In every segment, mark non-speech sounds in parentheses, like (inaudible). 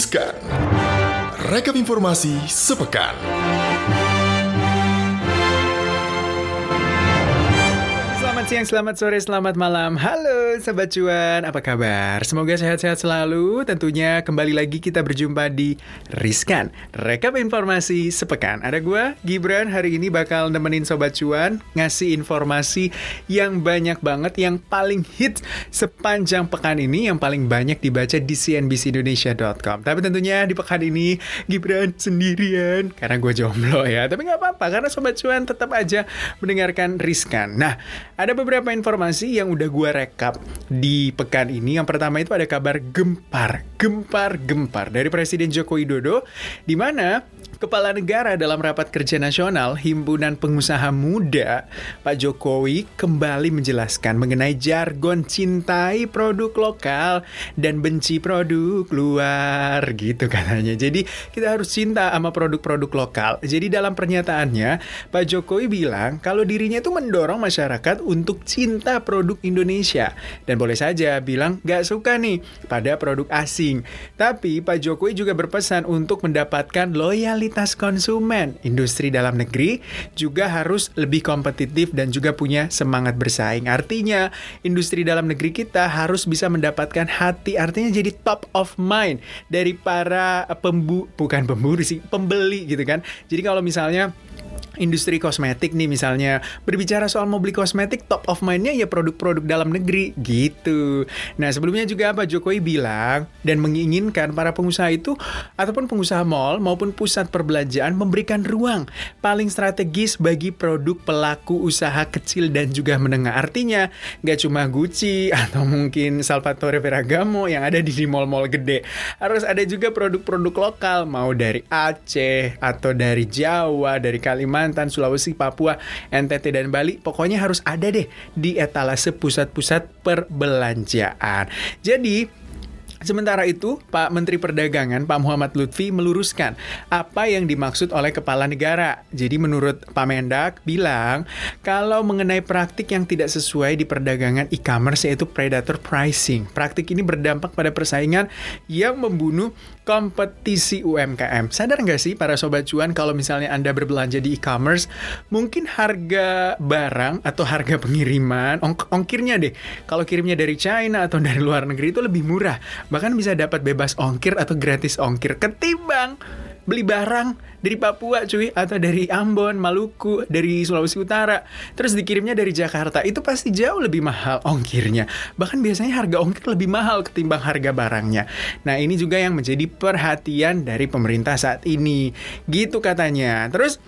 Riskan. Rekap informasi sepekan. Selamat siang, selamat sore, selamat malam. Halo Sobat Cuan, apa kabar? Semoga sehat-sehat selalu. Tentunya kembali lagi kita berjumpa di Riskan. Rekap informasi sepekan. Ada gue, Gibran, hari ini bakal nemenin Sobat Cuan ngasih informasi yang banyak banget, yang paling hit sepanjang pekan ini, yang paling banyak dibaca di cnbcindonesia.com. Tapi tentunya di pekan ini Gibran sendirian, karena gue jomblo ya. Tapi nggak apa-apa, karena Sobat Cuan tetap aja mendengarkan Riskan. Nah, ada beberapa informasi yang udah gue rekap di pekan ini. Yang pertama itu ada kabar gempar, gempar, gempar dari Presiden Joko Widodo, di mana Kepala Negara dalam rapat kerja nasional Himpunan Pengusaha Muda, Pak Jokowi kembali menjelaskan mengenai jargon cintai produk lokal dan benci produk luar gitu katanya. Jadi kita harus cinta sama produk-produk lokal. Jadi dalam pernyataannya Pak Jokowi bilang kalau dirinya itu mendorong masyarakat untuk cinta produk Indonesia dan boleh saja bilang gak suka nih pada produk asing. Tapi Pak Jokowi juga berpesan untuk mendapatkan loyalitas konsumen. Industri dalam negeri juga harus lebih kompetitif dan juga punya semangat bersaing. Artinya, industri dalam negeri kita harus bisa mendapatkan hati, artinya jadi top of mind dari para pembu bukan pemburu sih, pembeli gitu kan. Jadi kalau misalnya industri kosmetik nih misalnya berbicara soal mau beli kosmetik top of mindnya ya produk-produk dalam negeri gitu. Nah sebelumnya juga Pak Jokowi bilang dan menginginkan para pengusaha itu ataupun pengusaha mall maupun pusat perbelanjaan memberikan ruang paling strategis bagi produk pelaku usaha kecil dan juga menengah. Artinya nggak cuma Gucci (laughs) atau mungkin Salvatore Ferragamo yang ada di mall-mall gede. Harus ada juga produk-produk lokal mau dari Aceh atau dari Jawa, dari Kalimantan Sulawesi, Papua, NTT dan Bali pokoknya harus ada deh di etalase pusat-pusat perbelanjaan. Jadi Sementara itu, Pak Menteri Perdagangan, Pak Muhammad Lutfi, meluruskan apa yang dimaksud oleh kepala negara. Jadi menurut Pak Mendak bilang, kalau mengenai praktik yang tidak sesuai di perdagangan e-commerce yaitu predator pricing. Praktik ini berdampak pada persaingan yang membunuh kompetisi UMKM. Sadar nggak sih para sobat cuan kalau misalnya Anda berbelanja di e-commerce, mungkin harga barang atau harga pengiriman, ong ongkirnya deh, kalau kirimnya dari China atau (laughs) dari luar negeri itu lebih murah bahkan bisa dapat bebas ongkir atau gratis ongkir. Ketimbang beli barang dari Papua cuy atau dari Ambon, Maluku, dari Sulawesi Utara terus dikirimnya dari Jakarta itu pasti jauh lebih mahal ongkirnya. Bahkan biasanya harga ongkir lebih mahal ketimbang harga barangnya. Nah ini juga yang menjadi perhatian dari pemerintah saat ini. Gitu katanya. Terus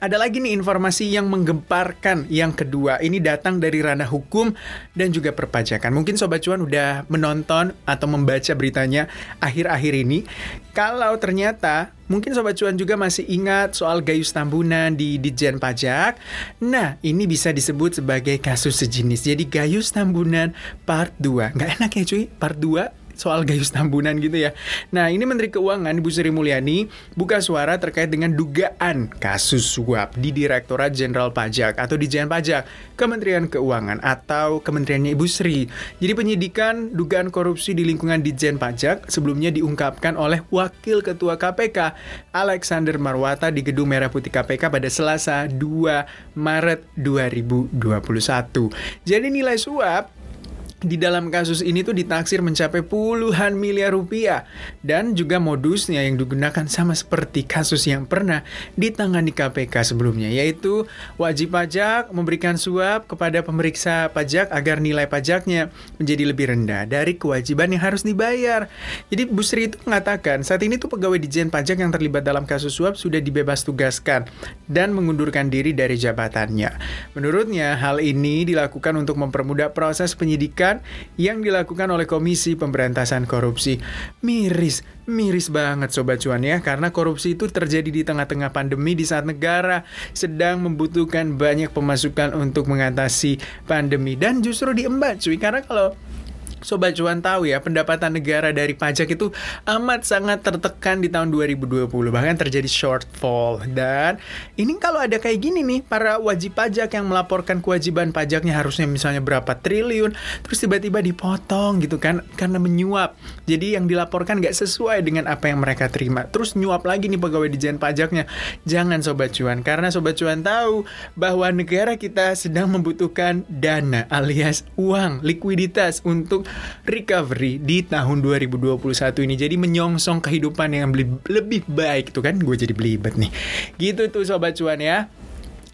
ada lagi nih informasi yang menggemparkan yang kedua. Ini datang dari ranah hukum dan juga perpajakan. Mungkin Sobat Cuan udah menonton atau membaca beritanya akhir-akhir ini. Kalau ternyata mungkin Sobat Cuan juga masih ingat soal Gayus Tambunan di Dijen Pajak. Nah, ini bisa disebut sebagai kasus sejenis. Jadi Gayus Tambunan part 2. Nggak enak ya cuy, part 2 soal gayus tambunan gitu ya. Nah, ini Menteri Keuangan Ibu Sri Mulyani buka suara terkait dengan dugaan kasus suap di Direktorat Jenderal Pajak atau di Dijen Pajak Kementerian Keuangan atau Kementeriannya Ibu Sri. Jadi penyidikan dugaan korupsi di lingkungan Dijen Pajak sebelumnya diungkapkan oleh Wakil Ketua KPK Alexander Marwata di Gedung Merah Putih KPK pada Selasa 2 Maret 2021. Jadi nilai suap di dalam kasus ini tuh ditaksir mencapai puluhan miliar rupiah dan juga modusnya yang digunakan sama seperti kasus yang pernah ditangani KPK sebelumnya yaitu wajib pajak memberikan suap kepada pemeriksa pajak agar nilai pajaknya menjadi lebih rendah dari kewajiban yang harus dibayar. Jadi Bu Sri itu mengatakan saat ini tuh pegawai Dijen Pajak yang terlibat dalam kasus suap sudah dibebas tugaskan dan mengundurkan diri dari jabatannya. Menurutnya hal ini dilakukan untuk mempermudah proses penyidikan yang dilakukan oleh Komisi Pemberantasan Korupsi. Miris, miris banget Sobat Cuan ya, karena korupsi itu terjadi di tengah-tengah pandemi di saat negara sedang membutuhkan banyak pemasukan untuk mengatasi pandemi. Dan justru diembat cuy, karena kalau Sobat Cuan tahu ya, pendapatan negara dari pajak itu amat sangat tertekan di tahun 2020. Bahkan terjadi shortfall. Dan ini kalau ada kayak gini nih, para wajib pajak yang melaporkan kewajiban pajaknya harusnya misalnya berapa triliun, terus tiba-tiba dipotong gitu kan, karena menyuap. Jadi yang dilaporkan nggak sesuai dengan apa yang mereka terima. Terus nyuap lagi nih pegawai dijen pajaknya. Jangan Sobat Cuan, karena Sobat Cuan tahu bahwa negara kita sedang membutuhkan dana alias uang, likuiditas untuk recovery di tahun 2021 ini. Jadi menyongsong kehidupan yang lebih baik tuh kan gue jadi belibet nih. Gitu tuh sobat cuan ya.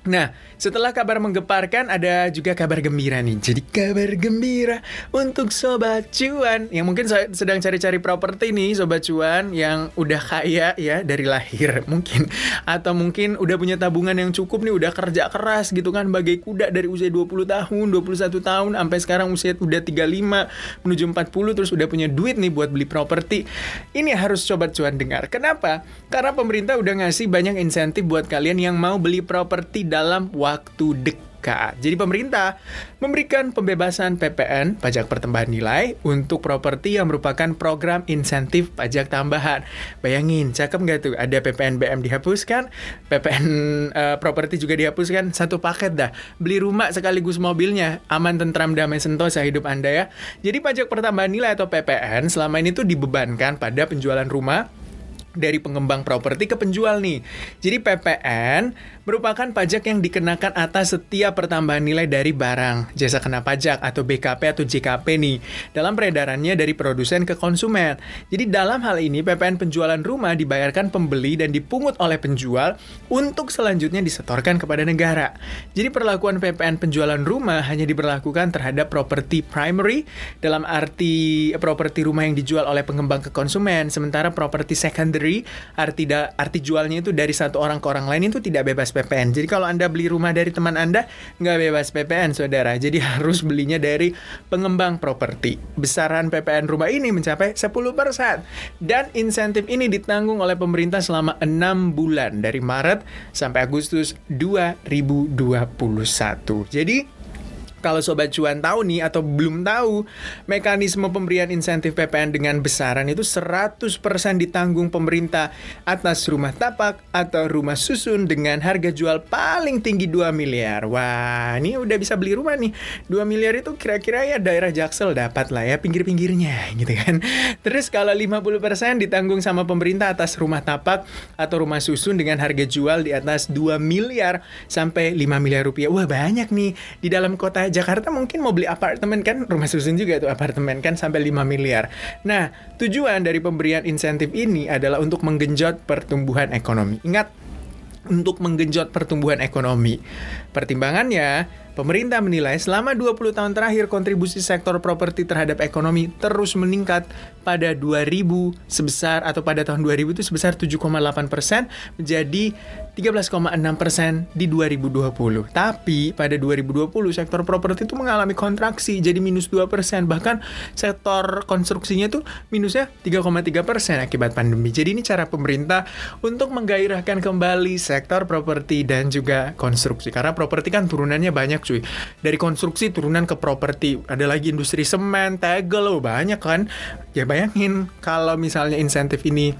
Nah, setelah kabar menggeparkan ada juga kabar gembira nih. Jadi kabar gembira untuk sobat cuan yang mungkin sedang cari-cari properti nih sobat cuan yang udah kaya ya dari lahir (laughs) mungkin atau mungkin udah punya tabungan yang cukup nih udah kerja keras gitu kan bagai kuda dari usia 20 tahun, 21 tahun sampai sekarang usia udah 35 menuju 40 terus udah punya duit nih buat beli properti. Ini harus sobat cuan dengar. Kenapa? Karena pemerintah udah ngasih banyak insentif buat kalian yang mau beli properti dalam waktu dekat. Jadi pemerintah memberikan pembebasan PPN (pajak pertambahan nilai) untuk properti yang merupakan program insentif pajak tambahan. Bayangin, cakep nggak tuh? Ada PPN BM dihapuskan, PPN uh, (laughs) eh, properti juga dihapuskan, satu paket dah. Beli rumah sekaligus mobilnya, aman tentram damai sentosa hidup Anda ya. Jadi pajak pertambahan nilai atau PPN selama ini tuh dibebankan pada penjualan rumah dari pengembang properti ke penjual nih. Jadi PPN merupakan pajak yang dikenakan atas setiap pertambahan nilai dari barang, jasa kena pajak atau BKP atau JKP nih, dalam peredarannya dari produsen ke konsumen. Jadi dalam hal ini PPN penjualan rumah dibayarkan pembeli dan dipungut oleh penjual untuk selanjutnya disetorkan kepada negara. Jadi perlakuan PPN penjualan rumah hanya diberlakukan terhadap properti primary dalam arti properti rumah yang dijual oleh pengembang ke konsumen, sementara properti secondary arti da, arti jualnya itu dari satu orang ke orang lain itu tidak bebas PPN. Jadi kalau Anda beli rumah dari teman Anda, nggak bebas PPN, saudara. Jadi (laughs) harus belinya dari pengembang properti. Besaran PPN rumah ini mencapai 10%. Dan insentif ini ditanggung oleh pemerintah selama 6 bulan, dari Maret sampai Agustus 2021. Jadi, kalau Sobat Cuan tahu nih atau belum tahu, mekanisme pemberian insentif PPN dengan besaran itu 100% ditanggung pemerintah atas rumah tapak atau rumah susun dengan harga jual paling tinggi 2 miliar. Wah, ini udah bisa beli rumah nih. 2 miliar itu kira-kira ya daerah Jaksel dapat lah ya pinggir-pinggirnya (laughs) gitu kan. Terus kalau 50% ditanggung sama pemerintah atas rumah tapak atau rumah susun dengan harga jual di atas 2 miliar sampai 5 miliar rupiah. Wah, banyak nih di dalam kota Jakarta mungkin mau beli apartemen kan rumah susun juga tuh apartemen kan sampai 5 miliar. Nah, tujuan dari pemberian insentif ini adalah untuk menggenjot pertumbuhan ekonomi. Ingat, untuk menggenjot pertumbuhan ekonomi. Pertimbangannya, Pemerintah menilai selama 20 tahun terakhir kontribusi sektor properti terhadap ekonomi terus meningkat pada 2000 sebesar atau pada tahun 2000 itu sebesar 7,8 persen menjadi 13,6 persen di 2020. Tapi pada 2020 sektor properti itu mengalami kontraksi jadi minus 2 persen. Bahkan sektor konstruksinya tuh minusnya 3,3 persen akibat pandemi. Jadi ini cara pemerintah untuk menggairahkan kembali sektor properti dan juga konstruksi. Karena properti kan turunannya banyak cuy. Dari konstruksi turunan ke properti. Ada lagi industri semen, tegel, loh banyak kan. Ya bayangin kalau misalnya insentif ini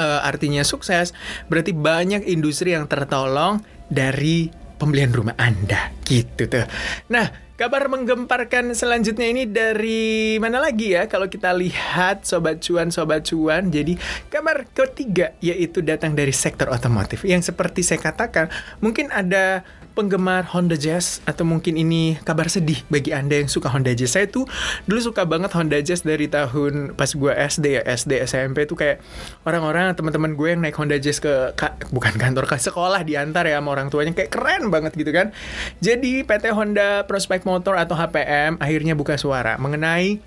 uh, artinya sukses, berarti banyak industri yang tertolong dari pembelian rumah Anda gitu tuh. Nah, Kabar menggemparkan selanjutnya ini dari mana lagi ya? Kalau kita lihat sobat cuan sobat cuan, jadi kabar ketiga yaitu datang dari sektor otomotif yang seperti saya katakan, mungkin ada penggemar Honda Jazz atau mungkin ini kabar sedih bagi Anda yang suka Honda Jazz. Saya tuh dulu suka banget Honda Jazz dari tahun pas gue SD ya, SD SMP tuh kayak orang-orang teman-teman gue yang naik Honda Jazz ke ka, bukan kantor ke sekolah diantar ya sama orang tuanya kayak keren banget gitu kan. Jadi PT Honda Prospect Motor atau HPM akhirnya buka suara mengenai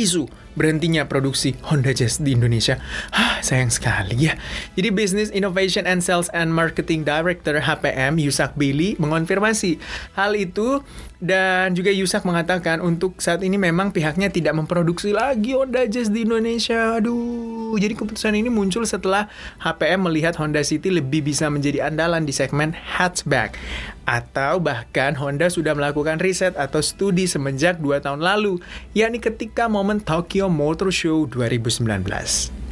isu berhentinya produksi Honda Jazz di Indonesia. Hah, sayang sekali ya. Jadi Business Innovation and Sales and Marketing Director HPM Yusak Bailey mengonfirmasi hal itu dan juga Yusak mengatakan untuk saat ini memang pihaknya tidak memproduksi lagi Honda Jazz di Indonesia. Aduh, jadi keputusan ini muncul setelah HPM melihat Honda City lebih bisa menjadi andalan di segmen hatchback. Atau bahkan Honda sudah melakukan riset atau studi semenjak 2 tahun lalu, yakni ketika momen Tokyo Motor Show 2019.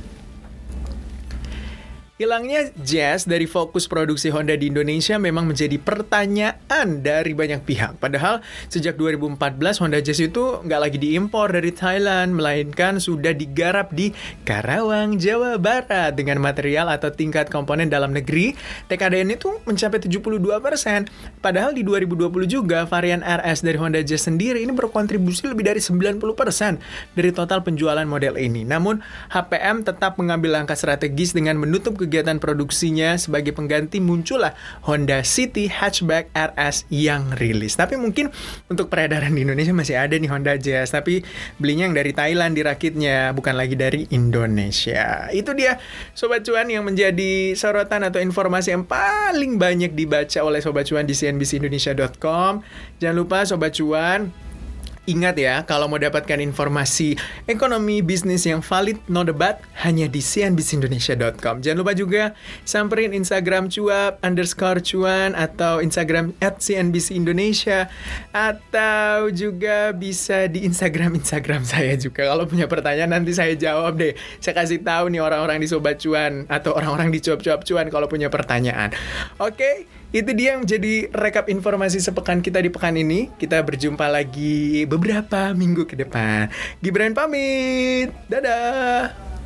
Hilangnya Jazz dari fokus produksi Honda di Indonesia memang menjadi pertanyaan dari banyak pihak. Padahal sejak 2014 Honda Jazz itu nggak lagi diimpor dari Thailand, melainkan sudah digarap di Karawang, Jawa Barat dengan material atau tingkat komponen dalam negeri TKDN itu mencapai 72%. Padahal di 2020 juga varian RS dari Honda Jazz sendiri ini berkontribusi lebih dari 90% dari total penjualan model ini. Namun HPM tetap mengambil langkah strategis dengan menutup kegiatan produksinya sebagai pengganti muncullah Honda City Hatchback RS yang rilis. Tapi mungkin untuk peredaran di Indonesia masih ada nih Honda Jazz, tapi belinya yang dari Thailand dirakitnya, bukan lagi dari Indonesia. Itu dia Sobat Cuan yang menjadi sorotan atau informasi yang paling banyak dibaca oleh Sobat Cuan di cnbcindonesia.com. Jangan lupa Sobat Cuan Ingat ya, kalau mau dapatkan informasi ekonomi bisnis yang valid, no debat, hanya di cnbcindonesia.com. Jangan lupa juga samperin Instagram cuap underscore cuan atau Instagram at cnbc Indonesia atau juga bisa di Instagram Instagram saya juga. Kalau punya pertanyaan nanti saya jawab deh. Saya kasih tahu nih orang-orang di Sobat Cuan atau orang-orang di Cuap-Cuap Cuan kalau punya pertanyaan. Oke? Itu dia yang menjadi rekap informasi sepekan kita di pekan ini. Kita berjumpa lagi beberapa minggu ke depan. Gibran pamit. Dadah.